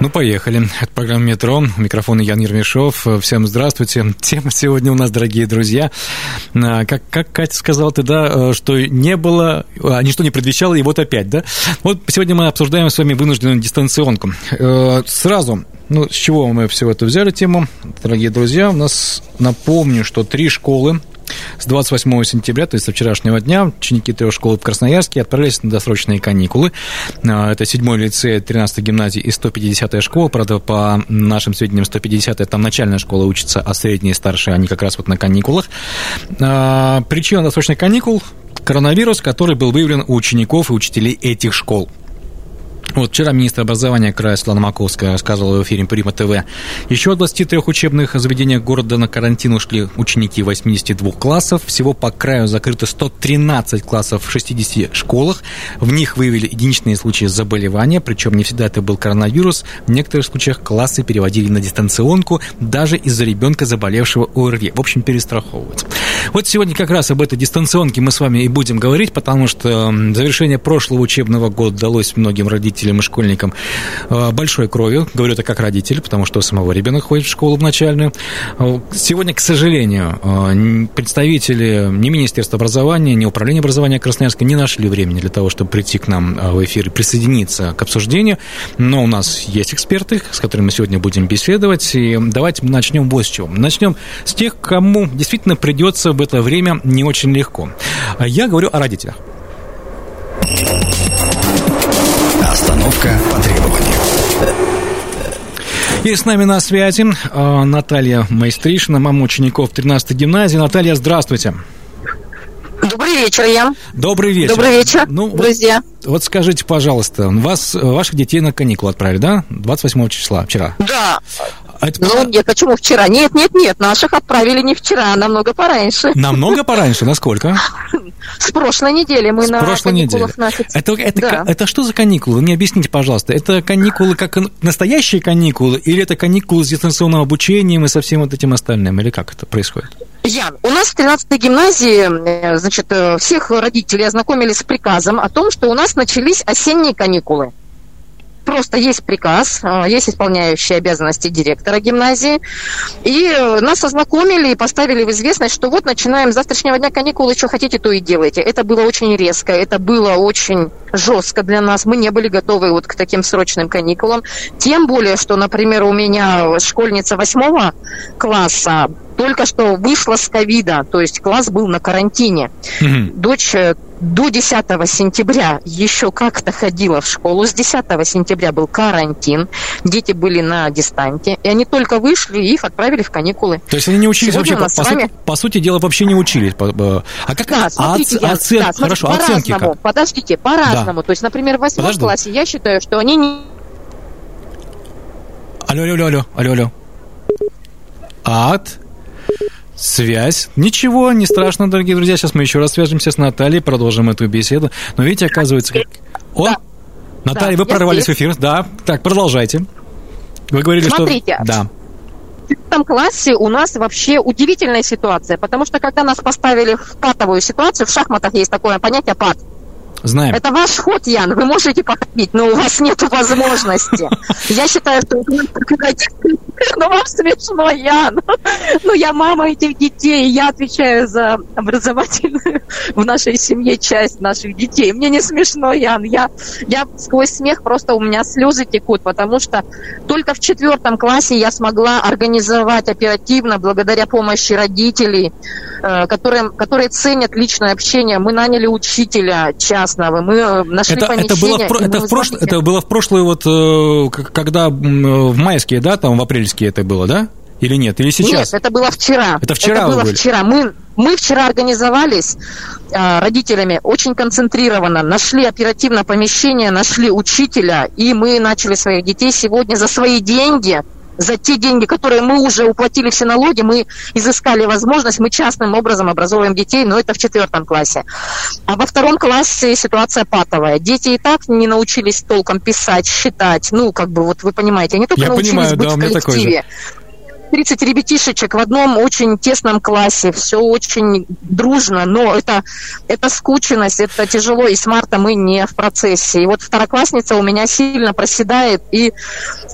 Ну, поехали. Это программа «Метро». Микрофон Ян Ермешов. Всем здравствуйте. Тема сегодня у нас, дорогие друзья. А, как, как Катя сказала ты, да, э, что не было, а, ничто не предвещало, и вот опять, да? Вот сегодня мы обсуждаем с вами вынужденную дистанционку. Э, сразу, ну, с чего мы все это взяли тему? Дорогие друзья, у нас, напомню, что три школы с 28 сентября, то есть со вчерашнего дня, ученики трех школ в Красноярске отправились на досрочные каникулы. А, это 7 лицей, 13 гимназий и 150 школа. Правда, по нашим сведениям, 150 там начальная школа учится, а средние и старшие, они как раз вот на каникулах. А, причина досрочных каникул – коронавирус, который был выявлен у учеников и учителей этих школ. Вот вчера министр образования края Светлана Маковская рассказывала в эфире Прима ТВ. Еще в 23 учебных заведениях города на карантин ушли ученики 82 классов. Всего по краю закрыто 113 классов в 60 школах. В них выявили единичные случаи заболевания, причем не всегда это был коронавирус. В некоторых случаях классы переводили на дистанционку даже из-за ребенка, заболевшего ОРВИ. В общем, перестраховывать. Вот сегодня как раз об этой дистанционке мы с вами и будем говорить, потому что завершение прошлого учебного года далось многим родителям и школьникам э, большой кровью. Говорю это как родитель, потому что самого ребенок ходит в школу в начальную. Э, сегодня, к сожалению, э, представители ни Министерства образования, ни Управления образования Красноярска не нашли времени для того, чтобы прийти к нам в эфир и присоединиться к обсуждению. Но у нас есть эксперты, с которыми мы сегодня будем беседовать. И давайте начнем вот с чего. Начнем с тех, кому действительно придется в это время не очень легко. Я говорю о родителях. Остановка по требованию. И с нами на связи э, Наталья Майстришина, мама учеников 13 гимназии. Наталья, здравствуйте. Добрый вечер, Ян. Добрый вечер. Добрый вечер, ну, друзья. Вот, вот скажите, пожалуйста, вас, ваших детей на каникулы отправили, да? 28 числа, вчера. Да. А это Ну, нет, почему вчера? Нет, нет, нет, наших отправили не вчера, а намного пораньше. Намного пораньше, насколько? С прошлой недели мы С на прошлой недели. каникулах наших. Это, это, Да. это что за каникулы? Вы мне объясните, пожалуйста. Это каникулы как настоящие каникулы или это каникулы с дистанционным обучением и со всем вот этим остальным? Или как это происходит? Ян, у нас в 13-й гимназии, э, значит, э, всех родителей ознакомились с приказом о том, что у нас начались осенние каникулы. Просто есть приказ, э, есть исполняющие обязанности директора гимназии, и э, нас ознакомили и поставили в известность, что вот начинаем с завтрашнего дня каникулы, что хотите, то и делайте. Это было очень резко, это было очень жестко для нас. Мы не были готовы вот к таким срочным каникулам. Тем более, что, например, у меня школьница восьмого класса только что вышла с ковида, то есть класс был на карантине. Мгм. Дочь э, до 10 сентября еще как-то ходила в школу. С 10 сентября был карантин. Дети были на дистанте. И они только вышли, и их отправили в каникулы. То есть они не учились Сегодня вообще, по, по вами- сути, по сути дела, вообще не учились. По- по- А как Да, а смотрите, оц- я- оцен- да, смотрите, Хорошо, оценки по-разному. как? Подождите, по-разному. То есть, например, в восьмом Подожду. классе я считаю, что они не Алло, алло, алло, алло, алло. От. Связь. Ничего, не страшно, дорогие друзья. Сейчас мы еще раз свяжемся с Натальей, продолжим эту беседу. Но видите, оказывается, как... О, Да. Наталья, Да, вы прорвались в здесь. эфир. Да, так, продолжайте. Вы говорили, Смотрите. что... Да. В этом классе у нас вообще удивительная ситуация, потому что когда нас поставили в патовую ситуацию, в шахматах есть такое понятие пат. Знаем. Это ваш ход, Ян, вы можете походить, но у вас нет возможности. Я считаю, что ну вам смешно, Ян. Ну я мама этих детей, я отвечаю за образовательную в нашей семье часть наших детей. Мне не смешно, Ян. Я, я сквозь смех просто у меня слезы текут, потому что только в четвертом классе я смогла организовать оперативно, благодаря помощи родителей, э, которые, которые ценят личное общение. Мы наняли учителя частного, мы э, нашли Это, это, помещение. было в, это, в прош- это было в прошлое, вот, э, когда э, в майские, да, там в апрельские это было, да? Или нет? Или сейчас? Нет, это было вчера. Это вчера вы было были? вчера. Мы, Мы вчера организовались а, родителями очень концентрированно, нашли оперативно помещение, нашли учителя, и мы начали своих детей сегодня за свои деньги за те деньги, которые мы уже уплатили все налоги, мы изыскали возможность, мы частным образом образовываем детей, но это в четвертом классе. А во втором классе ситуация патовая. Дети и так не научились толком писать, считать, ну, как бы, вот вы понимаете, они только Я научились понимаю, быть да, в коллективе. 30 ребятишечек в одном очень тесном классе, все очень дружно, но это, это скученность, это тяжело, и с марта мы не в процессе. И вот второклассница у меня сильно проседает, и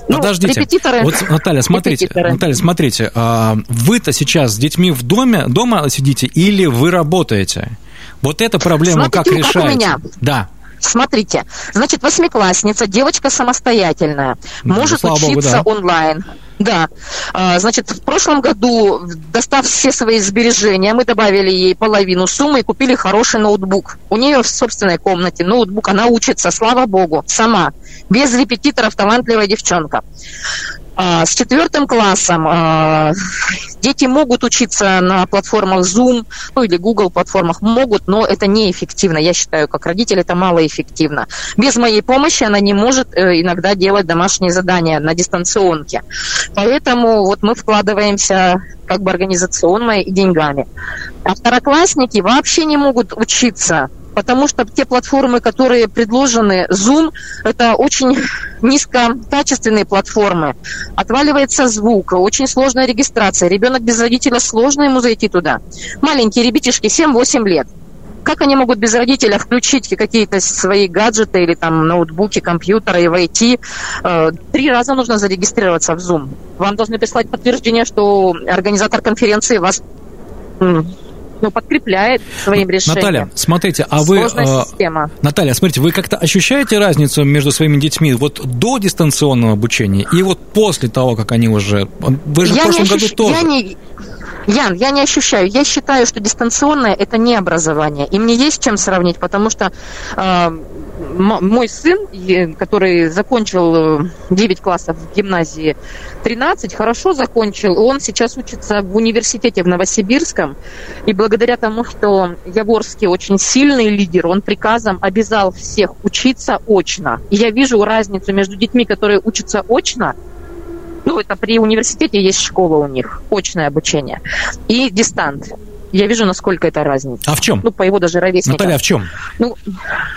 ну, Подождите. репетиторы... Вот, Наталья, смотрите, репетиторы. Наталья, смотрите, а, вы-то сейчас с детьми в доме, дома сидите или вы работаете? Вот эта проблема Смотрите, как как у меня. Да. Смотрите, значит, восьмиклассница, девочка самостоятельная, Ну, может слава богу, учиться да. онлайн. Да. А, Значит, в прошлом году, достав все свои сбережения, мы добавили ей половину суммы и купили хороший ноутбук. У нее в собственной комнате ноутбук, она учится, слава богу, сама, без репетиторов, талантливая девчонка. А, С четвертым классом а, дети могут учиться на платформах Zoom, ну или Google платформах могут, но это неэффективно. Я считаю, как родитель, это малоэффективно. Без моей помощи она не может э, иногда делать домашние задания на дистанционке. Поэтому вот мы вкладываемся как бы организационно и деньгами. А второклассники вообще не могут учиться потому что те платформы, которые предложены, Zoom, это очень низкокачественные платформы. Отваливается звук, очень сложная регистрация. Ребенок без родителя, сложно ему зайти туда. Маленькие ребятишки, 7-8 лет. Как они могут без родителя включить какие-то свои гаджеты или там ноутбуки, компьютеры и войти? Э, Три раза нужно зарегистрироваться в Zoom. Вам должны прислать подтверждение, что организатор конференции вас ну, подкрепляет своим решением. Наталья, смотрите, а вы... Сложная э, система. Наталья, смотрите, вы как-то ощущаете разницу между своими детьми вот до дистанционного обучения и вот после того, как они уже... Вы же в Я прошлом не году ощущ- тоже... я не- Ян, я не ощущаю. Я считаю, что дистанционное это не образование. И мне есть чем сравнить, потому что э, мой сын, который закончил э, 9 классов в гимназии 13, хорошо закончил. Он сейчас учится в университете в Новосибирском. И благодаря тому, что Яворский очень сильный лидер, он приказом обязал всех учиться очно. И я вижу разницу между детьми, которые учатся очно, ну, это при университете есть школа у них, очное обучение, и дистант. Я вижу, насколько это разница. А в чем? Ну, по его даже ровесникам. Наталья, а в чем? Ну,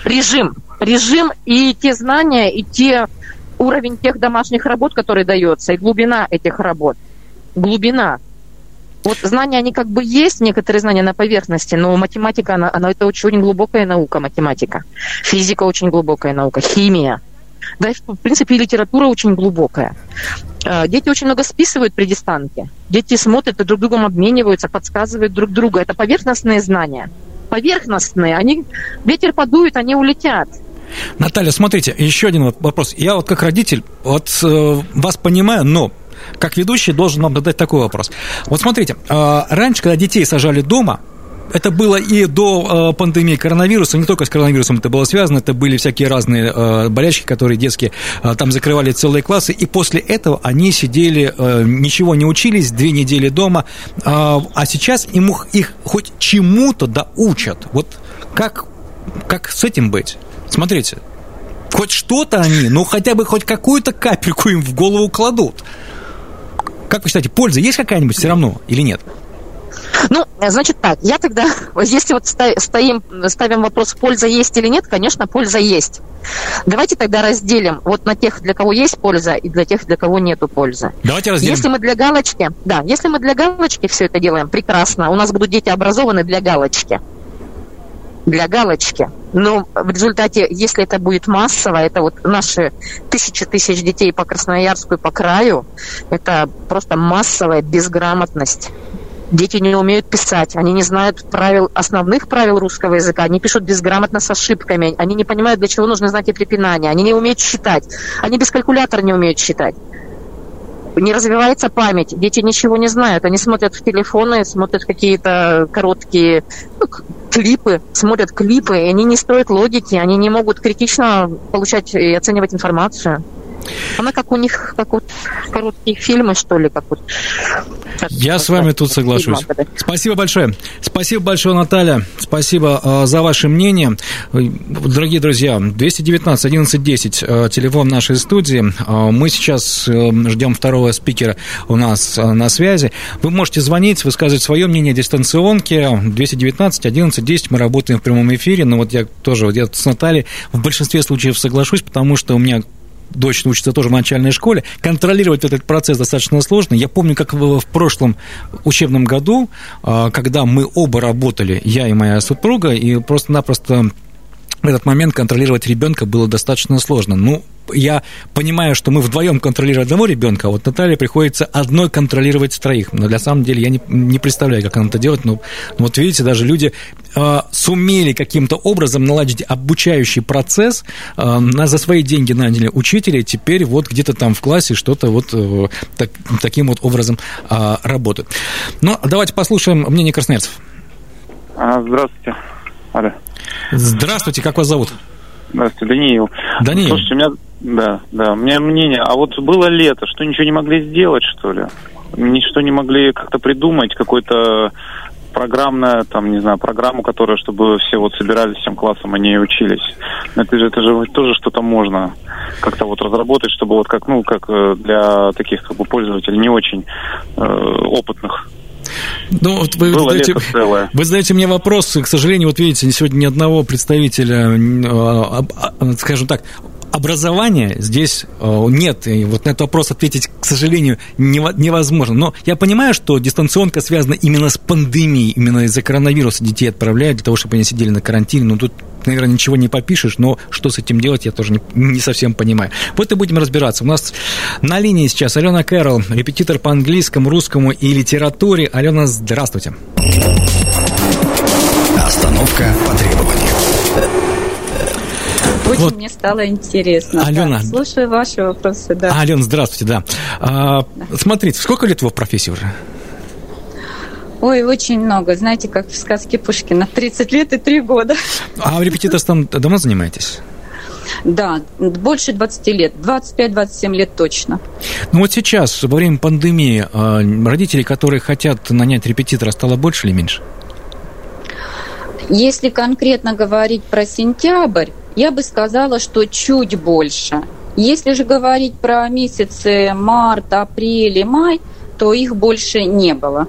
режим. Режим и те знания, и те уровень тех домашних работ, которые дается, и глубина этих работ. Глубина. Вот знания, они как бы есть, некоторые знания на поверхности, но математика, она, она это очень, глубокая наука, математика. Физика очень глубокая наука, химия. Да, в принципе, и литература очень глубокая. Э, Дети очень много списывают при дистанте. Дети смотрят и друг другом обмениваются, подсказывают друг друга. Это поверхностные знания. Поверхностные. Они, ветер подует, они улетят. Наталья, смотрите, еще один вопрос. Я вот как родитель вот э, вас понимаю, но как ведущий должен вам задать такой вопрос. Вот смотрите, э, раньше, когда детей сажали дома, это было и до э, пандемии коронавируса, не только с коронавирусом это было связано, это были всякие разные э, болячки, которые детские, э, там закрывали целые классы, и после этого они сидели, ничего не учились, две недели дома, а сейчас им их- хоть чему-то да учат. Вот как, как с этим быть? Смотрите, хоть что-то они, ну хотя бы хоть какую-то капельку им в голову кладут. Как вы считаете, польза есть какая-нибудь все равно или нет? Ну, значит так, я тогда, если вот стоим, ставим вопрос, польза есть или нет, конечно, польза есть. Давайте тогда разделим вот на тех, для кого есть польза, и для тех, для кого нету пользы. Давайте разделим. Если мы для галочки, да, если мы для галочки все это делаем, прекрасно. У нас будут дети образованы для галочки. Для галочки. Но в результате, если это будет массово, это вот наши тысячи тысяч детей по Красноярску и по краю, это просто массовая безграмотность. Дети не умеют писать, они не знают правил, основных правил русского языка, они пишут безграмотно с ошибками, они не понимают, для чего нужны знаки препинания, они не умеют считать, они без калькулятора не умеют считать не развивается память, дети ничего не знают, они смотрят в телефоны, смотрят какие-то короткие ну, клипы, смотрят клипы, и они не строят логики, они не могут критично получать и оценивать информацию. Она как у них, как вот короткие фильмы, что ли, как вот. Я с вами тут соглашусь. Спасибо большое. Спасибо большое, Наталья. Спасибо э, за ваше мнение. Дорогие друзья, 219 11 10, э, телефон нашей студии. Э, мы сейчас э, ждем второго спикера у нас э, на связи. Вы можете звонить, высказывать свое мнение о дистанционке. 219 11 10, мы работаем в прямом эфире. Но вот я тоже, вот я с Натальей в большинстве случаев соглашусь, потому что у меня дочь учится тоже в начальной школе, контролировать этот процесс достаточно сложно. Я помню, как в, прошлом учебном году, а, когда мы оба работали, я и моя супруга, и просто-напросто этот момент контролировать ребенка было достаточно сложно. Ну, я понимаю, что мы вдвоем контролируем одного ребенка, а вот Наталье приходится одной контролировать троих. Но для самом деле я не, не представляю, как она это делает. Но вот видите, даже люди э, сумели каким-то образом наладить обучающий процесс, э, за свои деньги наняли учителя, теперь вот где-то там в классе что-то вот э, так, таким вот образом э, работает. Ну, давайте послушаем мнение красноярцев. А, здравствуйте. Алло. Здравствуйте, как вас зовут? Здравствуйте, Даниил. Даниил. Слушайте, у меня, да, да, у меня мнение, а вот было лето, что ничего не могли сделать, что ли? Ничто не могли как-то придумать, какой-то программная, там, не знаю, программу, которая, чтобы все вот собирались всем классом, они учились. Это же, это же тоже что-то можно как-то вот разработать, чтобы вот как, ну, как э, для таких как бы пользователей не очень э, опытных. Ну, вот вы, Было задаете, вы задаете мне вопрос, к сожалению, вот видите, сегодня ни одного представителя, э, э, скажем так, образования здесь э, нет. И вот на этот вопрос ответить, к сожалению, нево- невозможно. Но я понимаю, что дистанционка связана именно с пандемией, именно из-за коронавируса детей отправляют для того, чтобы они сидели на карантине. Но тут, наверное, ничего не попишешь, но что с этим делать, я тоже не, не совсем понимаю. Вот и будем разбираться. У нас на линии сейчас Алена Кэрролл, репетитор по английскому, русскому и литературе. Алена, здравствуйте. Остановка по требованию. Очень Вот. мне стало интересно. Алена. Да, слушаю ваши вопросы, да. А, Алена, здравствуйте, да. А, смотрите, сколько лет вы в профессии уже? Ой, очень много. Знаете, как в сказке Пушкина. 30 лет и 3 года. А репетиторством давно занимаетесь? Да, больше 20 лет. 25-27 лет точно. Ну вот сейчас, во время пандемии, э, родителей, которые хотят нанять репетитора, стало больше или меньше? Если конкретно говорить про сентябрь, я бы сказала, что чуть больше. Если же говорить про месяцы март, апрель и май, то их больше не было.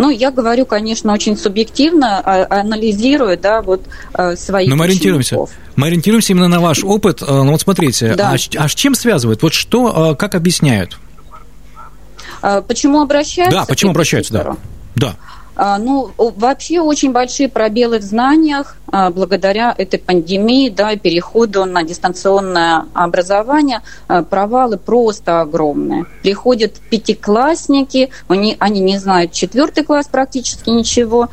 Ну, я говорю, конечно, очень субъективно, а- анализируя, да, вот э, своих Но мы ориентируемся. учеников. Мы ориентируемся именно на ваш опыт. Э, Ну вот смотрите, Да. а, а с чем связывают? Вот что, э, как объясняют? Почему обращаются? Да, почему обращаются, да. Да. А, Ну, вообще очень большие пробелы в знаниях а, благодаря этой пандемии, да, переходу на дистанционное образование. А, Провалы просто огромные. Приходят пятиклассники, они, они не знают четвертый класс практически ничего,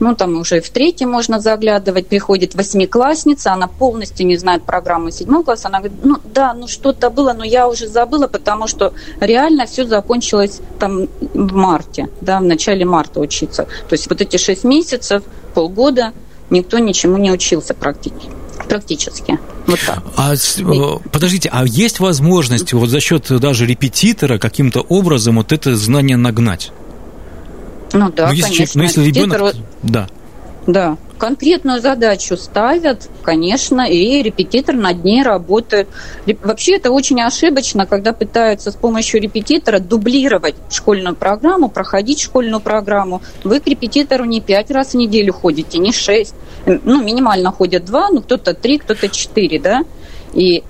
ну, там уже в третий можно заглядывать. Приходит восьмиклассница, она полностью не знает программы седьмого класса. Она говорит, ну, да, ну, что-то было, но я уже забыла, потому что реально все закончилось там в марте, да, в начале марта учиться. То есть вот эти шесть месяцев, полгода никто ничему не учился практически. практически. Вот так. А, э, подождите, а есть возможность вот за счет даже репетитора каким-то образом вот это знание нагнать? Ну да, ну, если, конечно. ну, если ребенок... Репетитор- Да. Да, конкретную задачу ставят, конечно, и репетитор над ней работает. Вообще это очень ошибочно, когда пытаются с помощью репетитора дублировать школьную программу, проходить школьную программу. Вы к репетитору не пять раз в неделю ходите, не шесть. Ну, минимально ходят два, ну, кто-то три, кто-то четыре, да? И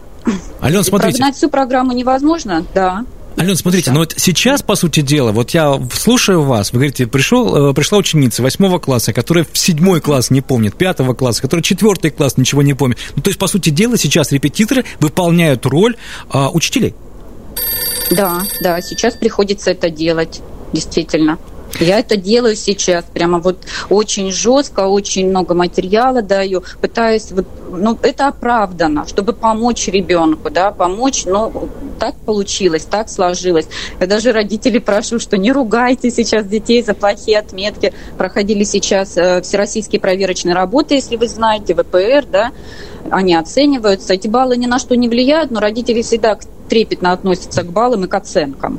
Алена, смотрите. прогнать всю программу невозможно, да. Алена, смотрите, ну вот сейчас, по сути дела, вот я слушаю вас, вы говорите, пришел, э, пришла ученица восьмого класса, которая в седьмой класс не помнит, пятого класса, которая четвертый класс ничего не помнит. Ну, то есть, по сути дела, сейчас репетиторы выполняют роль а, учителей. Да, да, сейчас приходится это делать, действительно. Я это делаю сейчас, прямо вот очень жестко, очень много материала даю, пытаюсь, вот, ну, это оправдано, чтобы помочь ребенку, да, помочь, но так получилось, так сложилось. Я даже родителей прошу, что не ругайте сейчас детей за плохие отметки. Проходили сейчас э, всероссийские проверочные работы, если вы знаете, ВПР, да, они оцениваются. Эти баллы ни на что не влияют, но родители всегда трепетно относятся к баллам и к оценкам.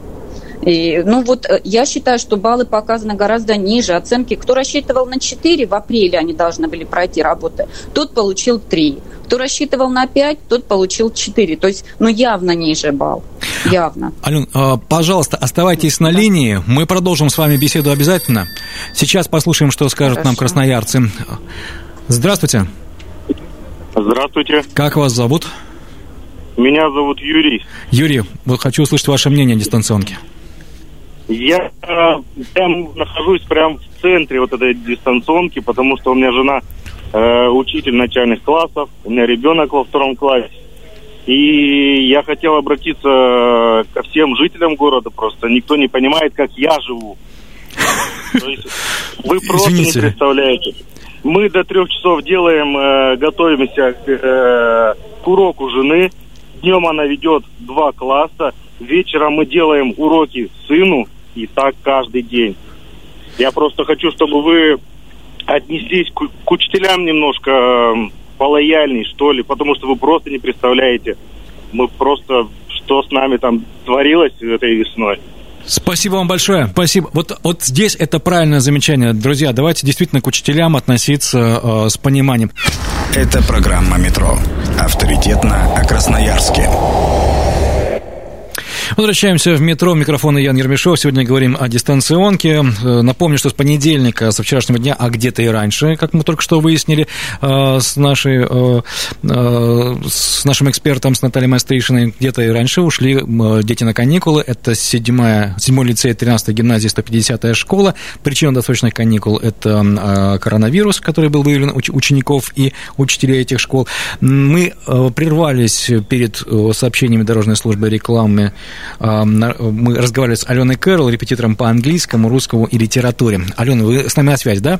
И, ну вот э, я считаю, что баллы показаны гораздо ниже. Оценки, кто рассчитывал на 4, в апреле они должны были пройти работы, тот получил 3. Кто рассчитывал на 5, тот получил 4. То есть, ну, явно ниже балл. Явно. Ален, а, пожалуйста, оставайтесь на линии. Мы продолжим с вами беседу обязательно. Сейчас послушаем, что скажут Хорошо. нам красноярцы. Здравствуйте. Здравствуйте. Как вас зовут? Меня зовут Юрий. Юрий, вот хочу услышать ваше мнение о дистанционке. Я прям нахожусь прямо в центре вот этой дистанционки, потому что у меня жена э, учитель начальных классов, у меня ребенок во втором классе. И я хотел обратиться ко всем жителям города просто. Никто не понимает, как я живу. То есть вы просто Извините. не представляете. Мы до трех часов делаем, э, готовимся к, э, к уроку жены. Днем она ведет два класса. Вечером мы делаем уроки сыну. И так каждый день. Я просто хочу, чтобы вы отнеслись к, к учителям немножко э, полояльней, что ли, потому что вы просто не представляете, мы просто, что с нами там творилось этой весной. Спасибо вам большое. Спасибо. Вот, вот здесь это правильное замечание. Друзья, давайте действительно к учителям относиться э, с пониманием. Это программа «Метро». Авторитетно о Красноярске. Возвращаемся в метро. Микрофон Ян Ермешов. Сегодня говорим о дистанционке. Э, напомню, что с понедельника, со вчерашнего дня, а где-то и раньше, как мы только что выяснили э, с, нашей, э, с нашим экспертом, с Натальей Мастришиной, где-то и раньше ушли дети на каникулы. Это 7 седьмой лицей, 13 гимназия, 150-я школа. Причина досрочных каникул – это коронавирус, который был выявлен у учеников и учителей этих школ. Мы прервались перед сообщениями дорожной службы рекламы мы разговаривали с Аленой Кэрол, репетитором по английскому, русскому и литературе. Алена, вы с нами на связь, да?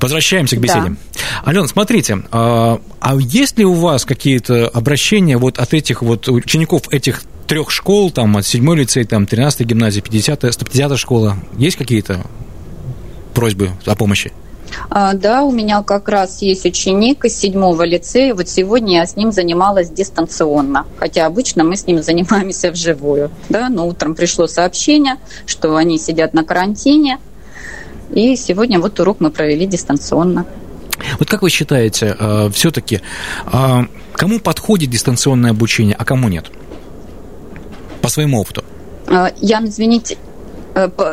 Возвращаемся к беседе. Да. Алена, смотрите, а, а есть ли у вас какие-то обращения вот от этих вот учеников этих трех школ, там, от 7 лицей, там, 13 гимназии, 50 150 школа, есть какие-то просьбы о помощи? А, да, у меня как раз есть ученик из седьмого лицея. Вот сегодня я с ним занималась дистанционно. Хотя обычно мы с ним занимаемся вживую. Да, но утром пришло сообщение, что они сидят на карантине. И сегодня вот урок мы провели дистанционно. Вот как вы считаете, э, все-таки э, кому подходит дистанционное обучение, а кому нет? По своему опыту. А, Ян, извините,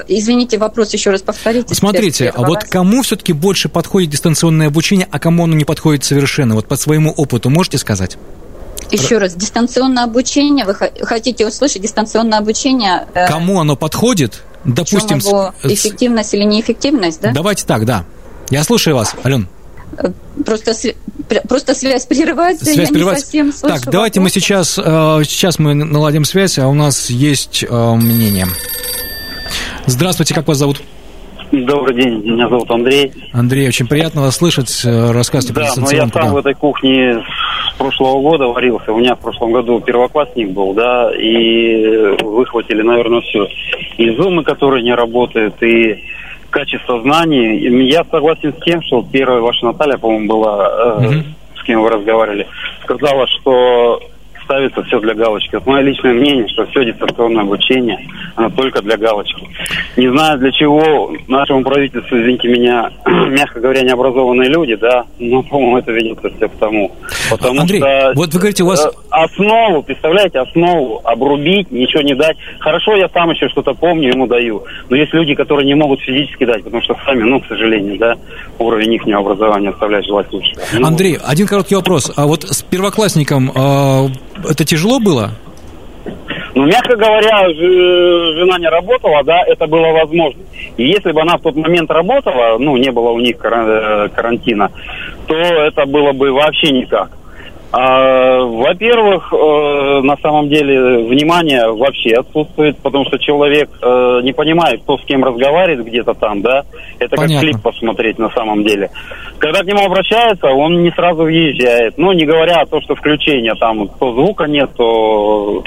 извините, вопрос еще раз повторите. Смотрите, а вот кому все-таки больше подходит дистанционное обучение, а кому оно не подходит совершенно? Вот по своему опыту можете сказать? Еще раз, дистанционное обучение, вы хотите услышать дистанционное обучение? Э, кому оно подходит? Допустим, его эффективность или неэффективность, да? Давайте так, да. Я слушаю вас, Ален. Э, просто, просто связь прерывается, связь я прерывается. не совсем слышу Так, давайте мы сейчас, сейчас мы наладим связь, а у нас есть мнение. Здравствуйте, как вас зовут? Добрый день, меня зовут Андрей. Андрей, очень приятно вас слышать. Э, рассказывайте Да, но я сам да. в этой кухне с прошлого года варился. У меня в прошлом году первоклассник был, да, и выхватили, наверное, все. И зумы, которые не работают, и качество знаний. Я согласен с тем, что первая ваша Наталья, по-моему, была, угу. с кем вы разговаривали, сказала, что ставится все для галочки. Это мое личное мнение, что все дистанционное обучение, оно только для галочки. Не знаю, для чего нашему правительству, извините меня, мягко говоря, необразованные люди, да, но, по-моему, это ведется все к тому. Потому Андрей, что вот вы говорите, у вас... Э, основу, представляете, основу обрубить, ничего не дать. Хорошо, я сам еще что-то помню, ему даю. Но есть люди, которые не могут физически дать, потому что сами, ну, к сожалению, да, уровень их образования оставляет желать лучше. Ну, Андрей, один короткий вопрос. А вот с первоклассником а, это тяжело было? Ну, мягко говоря, жена не работала, да, это было возможно. И если бы она в тот момент работала, ну, не было у них э, карантина, то это было бы вообще никак. А, во-первых, э, на самом деле внимание вообще отсутствует, потому что человек э, не понимает, кто с кем разговаривает где-то там, да. Это Понятно. как клип посмотреть на самом деле. Когда к нему обращаются, он не сразу въезжает. Ну, не говоря о том, что включение там, то звука нет, то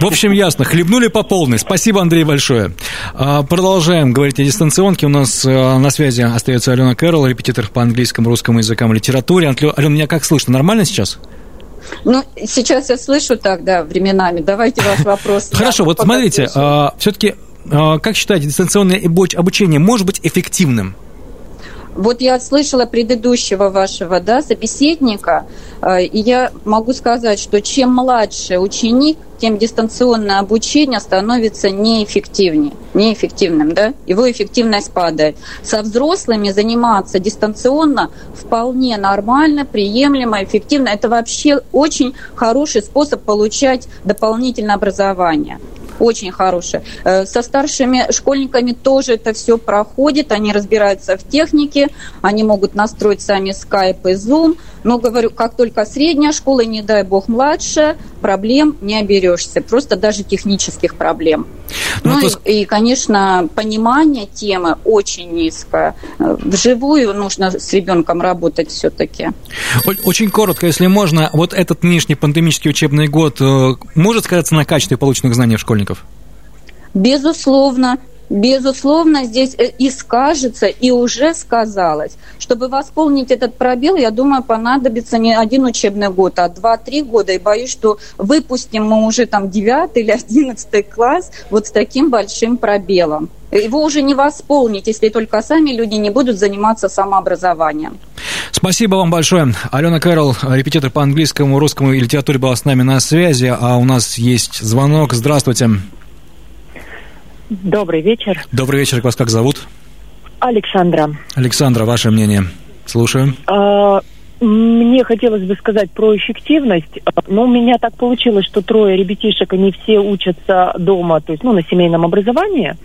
в общем, ясно. Хлебнули по полной. Спасибо, Андрей, большое. А, продолжаем говорить о дистанционке. У нас а, на связи остается Алена Кэрол, репетитор по английскому, русскому языкам и литературе. Алена, меня как слышно? Нормально сейчас? Ну, сейчас я слышу так, да, временами. Давайте ваш вопрос. Хорошо, вот смотрите, а, все-таки, как считаете, дистанционное обучение может быть эффективным? Вот я слышала предыдущего вашего да, собеседника, э, и я могу сказать, что чем младше ученик, тем дистанционное обучение становится неэффективнее, неэффективным, да, его эффективность падает. Со взрослыми заниматься дистанционно вполне нормально, приемлемо, эффективно. Это вообще очень хороший способ получать дополнительное образование очень хорошая. Э, со старшими школьниками тоже это все проходит, они разбираются в технике, они могут настроить сами Skype и Zoom, но, говорю, как только средняя школа, не дай бог младшая, проблем не оберешься, просто даже технических проблем. Ну, ну есть... и, и, конечно, понимание темы очень низкое. Вживую нужно с ребенком работать все-таки. Очень коротко, если можно, вот этот нынешний пандемический учебный год э, может сказаться на качестве полученных знаний школьников? Безусловно, Безусловно, здесь э, и скажется, и уже сказалось. Чтобы восполнить этот пробел, я думаю, понадобится не один учебный год, а два-три года. И боюсь, что выпустим мы уже там девятый или одиннадцатый класс вот с таким большим пробелом. Его уже не восполнить, если только сами люди не будут заниматься самообразованием. Спасибо вам большое. Алена Кэрол, репетитор по английскому, русскому и литературе была с нами на связи, а у нас есть звонок. Здравствуйте. Добрый вечер. Добрый вечер. Вас как зовут? Александра. Александра, ваше мнение. Слушаю. А, мне хотелось бы сказать про эффективность. Но у меня так получилось, что трое ребятишек, они все учатся дома, то есть ну, на семейном образовании.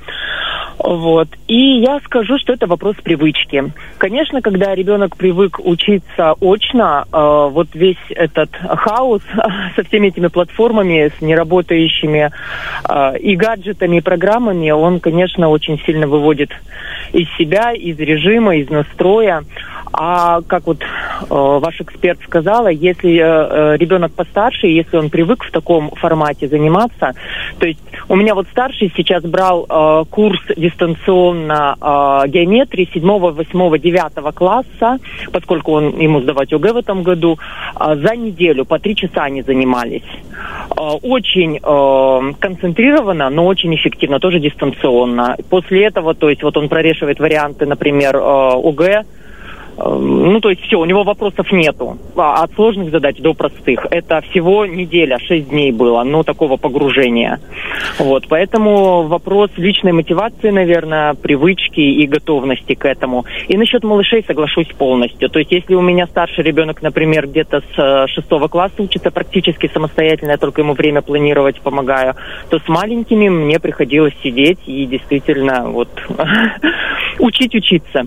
Вот. И я скажу, что это вопрос привычки. Конечно, когда ребенок привык учиться очно, э, вот весь этот хаос со всеми этими платформами, с неработающими э, и гаджетами, и программами, он, конечно, очень сильно выводит из себя, из режима, из настроя. А как вот э, ваш эксперт сказала, если э, э, ребенок постарше, если он привык в таком формате заниматься, то есть у меня вот старший сейчас брал э, курс дистанционно э, геометрии 7, 8, 9 класса, поскольку он ему сдавать ОГЭ в этом году, э, за неделю по три часа они занимались. Э, очень э, концентрированно, но очень эффективно, тоже дистанционно. После этого, то есть вот он прорешивает варианты, например, э, ОГЭ, ну, то есть все, у него вопросов нету. А от сложных задач до простых. Это всего неделя, шесть дней было, но такого погружения. Вот, поэтому вопрос личной мотивации, наверное, привычки и готовности к этому. И насчет малышей соглашусь полностью. То есть если у меня старший ребенок, например, где-то с э, шестого класса учится практически самостоятельно, я только ему время планировать помогаю, то с маленькими мне приходилось сидеть и действительно вот учить учиться.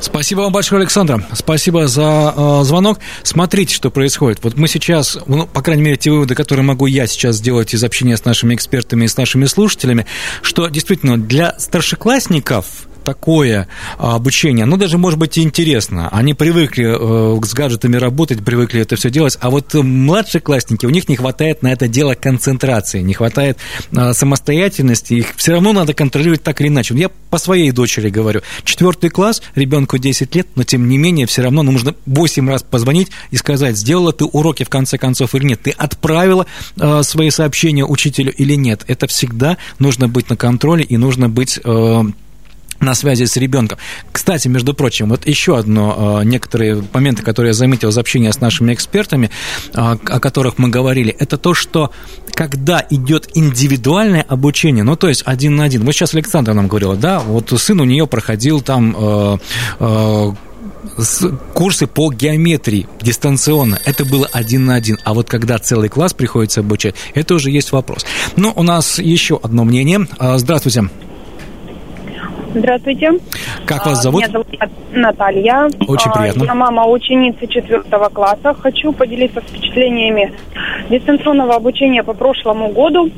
Спасибо вам большое, Александр. Спасибо за э, звонок. Смотрите, что происходит. Вот мы сейчас, ну, по крайней мере, те выводы, которые могу я сейчас сделать из общения с нашими экспертами и с нашими слушателями, что действительно для старшеклассников такое а, обучение, ну, даже, может быть, и интересно. Они привыкли э, с гаджетами работать, привыкли это все делать, а вот младшие классники, у них не хватает на это дело концентрации, не хватает а, самостоятельности, их все равно надо контролировать так или иначе. Я по своей дочери говорю, четвертый класс, ребенку 10 лет, но тем не менее все равно нужно 8 раз позвонить и сказать, сделала ты уроки в конце концов или нет, ты отправила э, свои сообщения учителю или нет. Это всегда нужно быть на контроле и нужно быть э, на связи с ребенком. Кстати, между прочим, вот еще одно, э, некоторые моменты, которые я заметил из общения с нашими экспертами, э, о которых мы говорили, это то, что когда идет индивидуальное обучение, ну, то есть один на один, вот сейчас Александра нам говорила, да, вот сын у нее проходил там э, курсы по геометрии дистанционно. Это было один на один. А вот когда целый класс приходится обучать, это уже есть вопрос. Ну, у нас еще одно мнение. Здравствуйте. Здравствуйте. Как вас зовут? Меня зовут Наталья. Очень приятно. Я мама ученицы четвертого класса. Хочу поделиться впечатлениями дистанционного обучения по прошлому году.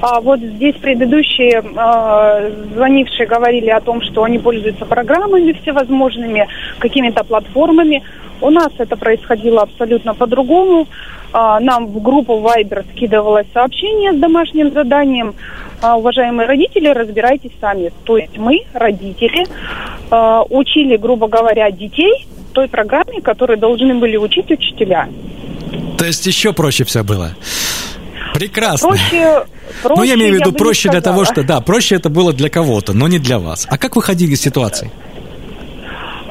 А, вот здесь предыдущие а, звонившие говорили о том, что они пользуются программами всевозможными, какими-то платформами. У нас это происходило абсолютно по-другому. А, нам в группу Viber скидывалось сообщение с домашним заданием. А, уважаемые родители, разбирайтесь сами. То есть мы, родители, а, учили, грубо говоря, детей той программе, которой должны были учить учителя. То есть еще проще все было. Прекрасно. Проще, проще ну, я имею в виду проще для того, сказала. что, да, проще это было для кого-то, но не для вас. А как выходили из ситуации?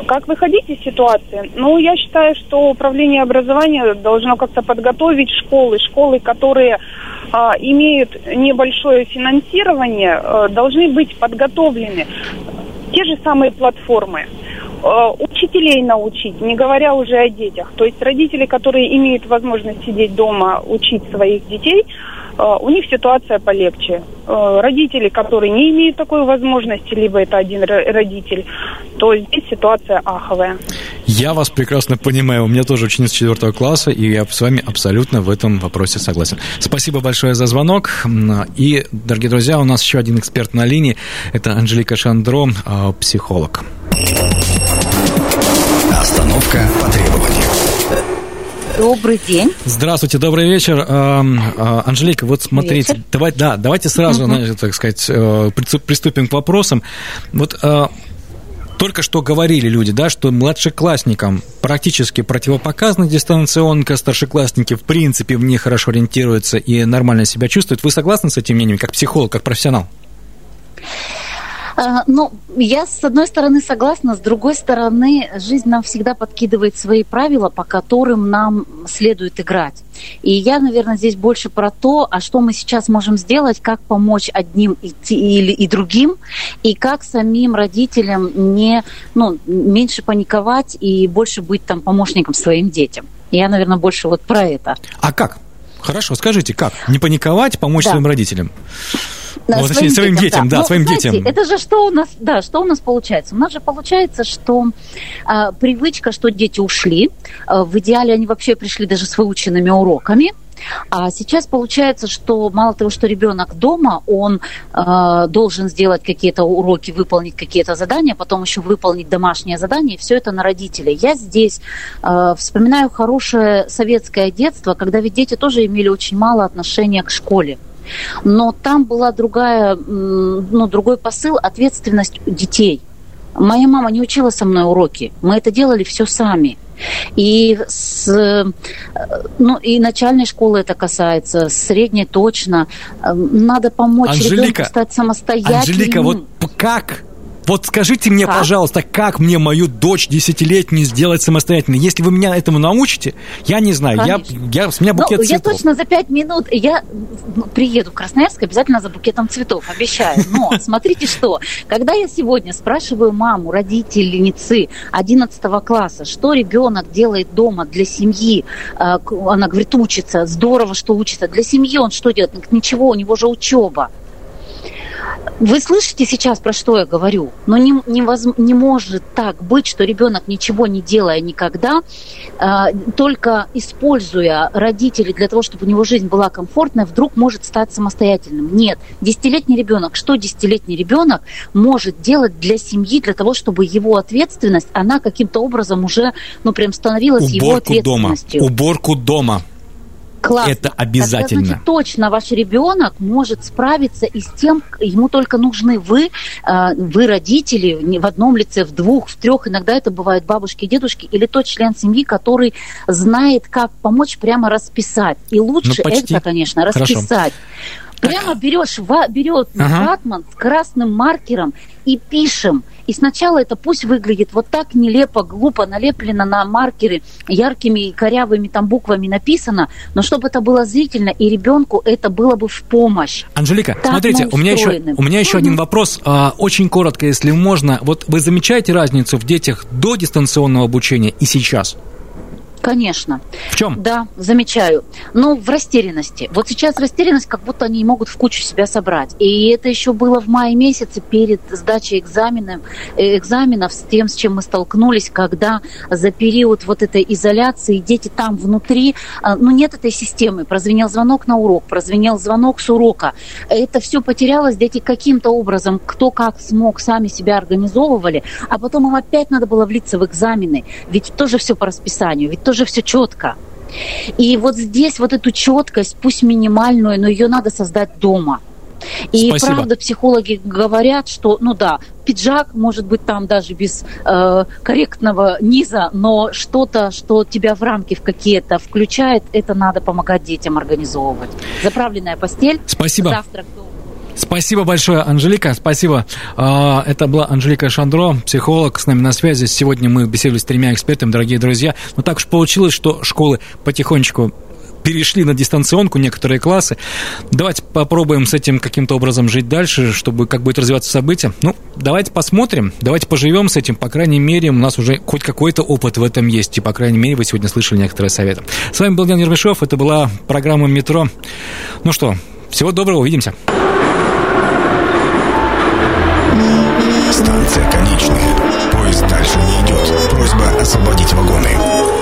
Как выходить из ситуации? Ну, я считаю, что управление образования должно как-то подготовить школы. Школы, которые а, имеют небольшое финансирование, а, должны быть подготовлены. Те же самые платформы. А, учителей научить, не говоря уже о детях. То есть родители, которые имеют возможность сидеть дома, учить своих детей, у них ситуация полегче. А, Родители, которые не имеют такой возможности, либо это один ро- родитель, то здесь ситуация аховая. Я вас прекрасно понимаю. У меня тоже ученица четвертого класса, и я с вами абсолютно в этом вопросе согласен. Спасибо большое за звонок. И, дорогие друзья, у нас еще один эксперт на линии. Это Анжелика Шандро, а, психолог. Остановка по требованию. Добрый день. Здравствуйте, добрый вечер. Эм, э, Анжелика, вот смотрите, Вечер. давай, да, давайте сразу, знаете, так сказать, э, приступим к вопросам. Вот э, только что говорили люди, да, что младшеклассникам практически противопоказана дистанционка, старшеклассники в принципе в ней хорошо ориентируются и нормально себя чувствуют. Вы согласны с этим мнением, как психолог, как профессионал? А, Ну, я с одной стороны согласна, с другой стороны, жизнь нам всегда подкидывает свои правила, по которым нам следует играть. И я, наверное, здесь больше про то, а что мы сейчас можем сделать, как помочь одним идти или и другим, и как самим родителям не, ну, меньше паниковать и больше быть там помощником своим детям. Я, наверное, больше вот про это. А как? Хорошо, скажите, как? Не паниковать, помочь Да. своим родителям? Да, Ну, точнее, своим детям, да, Ну, своим знаете, детям. Это же что у нас, да, что у нас получается? У нас же получается, что а, привычка, что дети ушли, а, в идеале они вообще пришли даже с выученными уроками. А сейчас получается, что мало того, что ребенок дома, он а, должен сделать какие-то уроки, выполнить какие-то задания, потом еще выполнить домашнее задание, и все это на родителей. Я здесь а, вспоминаю хорошее советское детство, когда ведь дети тоже имели очень мало отношения к школе но там была другая, ну, другой посыл, ответственность детей. Моя мама не учила со мной уроки, мы это делали все сами. И с, э, ну, и начальной школы это касается, средней точно. Надо помочь Анжелика, ребенку стать самостоятельным. Анжелика, вот как? Вот скажите мне, Как? пожалуйста, как мне мою дочь десятилетнюю сделать самостоятельно? Если вы меня этому научите, я не знаю, я, Конечно. я, с меня Ну, букет я цветов. точно за пять минут, я ну, приеду в Красноярск обязательно за букетом цветов, обещаю. Но смотрите что, когда я сегодня спрашиваю маму, родительницы 11 класса, что ребенок делает дома для семьи, к- она говорит, учится, здорово, что учится. Для семьи он что делает? Ничего, у него же учеба. Вы слышите сейчас, про что я говорю? Но не, невоз- не может так быть, что ребенок, ничего не делая никогда, а, только используя родителей для того, чтобы у него жизнь была комфортная, вдруг может стать самостоятельным. Нет, десятилетний ребенок, что десятилетний ребенок может делать для семьи, для того, чтобы его ответственность, она каким-то образом уже, ну, прям становилась его Уборку дома. ответственностью. Уборку дома. Классно. Это обязательно. Тогда, значит, точно ваш ребенок может справиться и с тем, ему только нужны вы, э, вы родители, не в одном лице, в двух, в трех, иногда это бывают бабушки и дедушки, или тот член семьи, который знает, как помочь прямо расписать. И лучше Ну, почти. это, конечно, Хорошо. расписать. Прямо берешь, берет Ага. ватман с красным маркером и пишем. И сначала это пусть выглядит вот так нелепо, глупо налеплено на маркеры, яркими и корявыми там буквами написано, но чтобы это было зрительно, и ребенку это было бы в помощь. Анжелика, Так смотрите, у меня еще, у меня еще один вопрос, а, очень коротко, если можно. Вот вы замечаете разницу в детях до дистанционного обучения и сейчас? Конечно. В чем? Да, замечаю. Но в растерянности. Вот сейчас растерянность, как будто они не могут в кучу себя собрать. И это еще было в мае месяце перед сдачей экзаменов, э, экзаменов с тем, с чем мы столкнулись, когда за период вот этой изоляции дети там внутри, а, ну нет этой системы. Прозвенел звонок на урок, прозвенел звонок с урока. Это все потерялось, дети каким-то образом, кто как смог, сами себя организовывали, а потом им опять надо было влиться в экзамены. Ведь тоже все по расписанию, ведь тоже все четко. И вот здесь вот эту четкость, пусть минимальную, но ее надо создать дома. И Спасибо. правда, психологи говорят, что, ну да, пиджак, может быть, там даже без э, корректного низа, но что-то, что тебя в рамки в какие-то включает, это надо помогать детям организовывать. Заправленная постель, Спасибо. завтрак дома. Спасибо большое, Анжелика, спасибо. А, Это была Анжелика Шандро, психолог, с нами на связи. Сегодня мы беседовали с тремя экспертами, дорогие друзья. Но так уж получилось, что школы потихонечку перешли на дистанционку некоторые классы. Давайте попробуем с этим каким-то образом жить дальше, чтобы как будет развиваться события. Ну, давайте посмотрим, давайте поживем с этим. По крайней мере, у нас уже хоть какой-то опыт в этом есть. И, по крайней мере, вы сегодня слышали некоторые советы. С вами был Ян Ермешов, это была программа «Метро». Ну что, всего доброго, увидимся. Станция конечная. Поезд дальше не идет. Просьба освободить вагоны.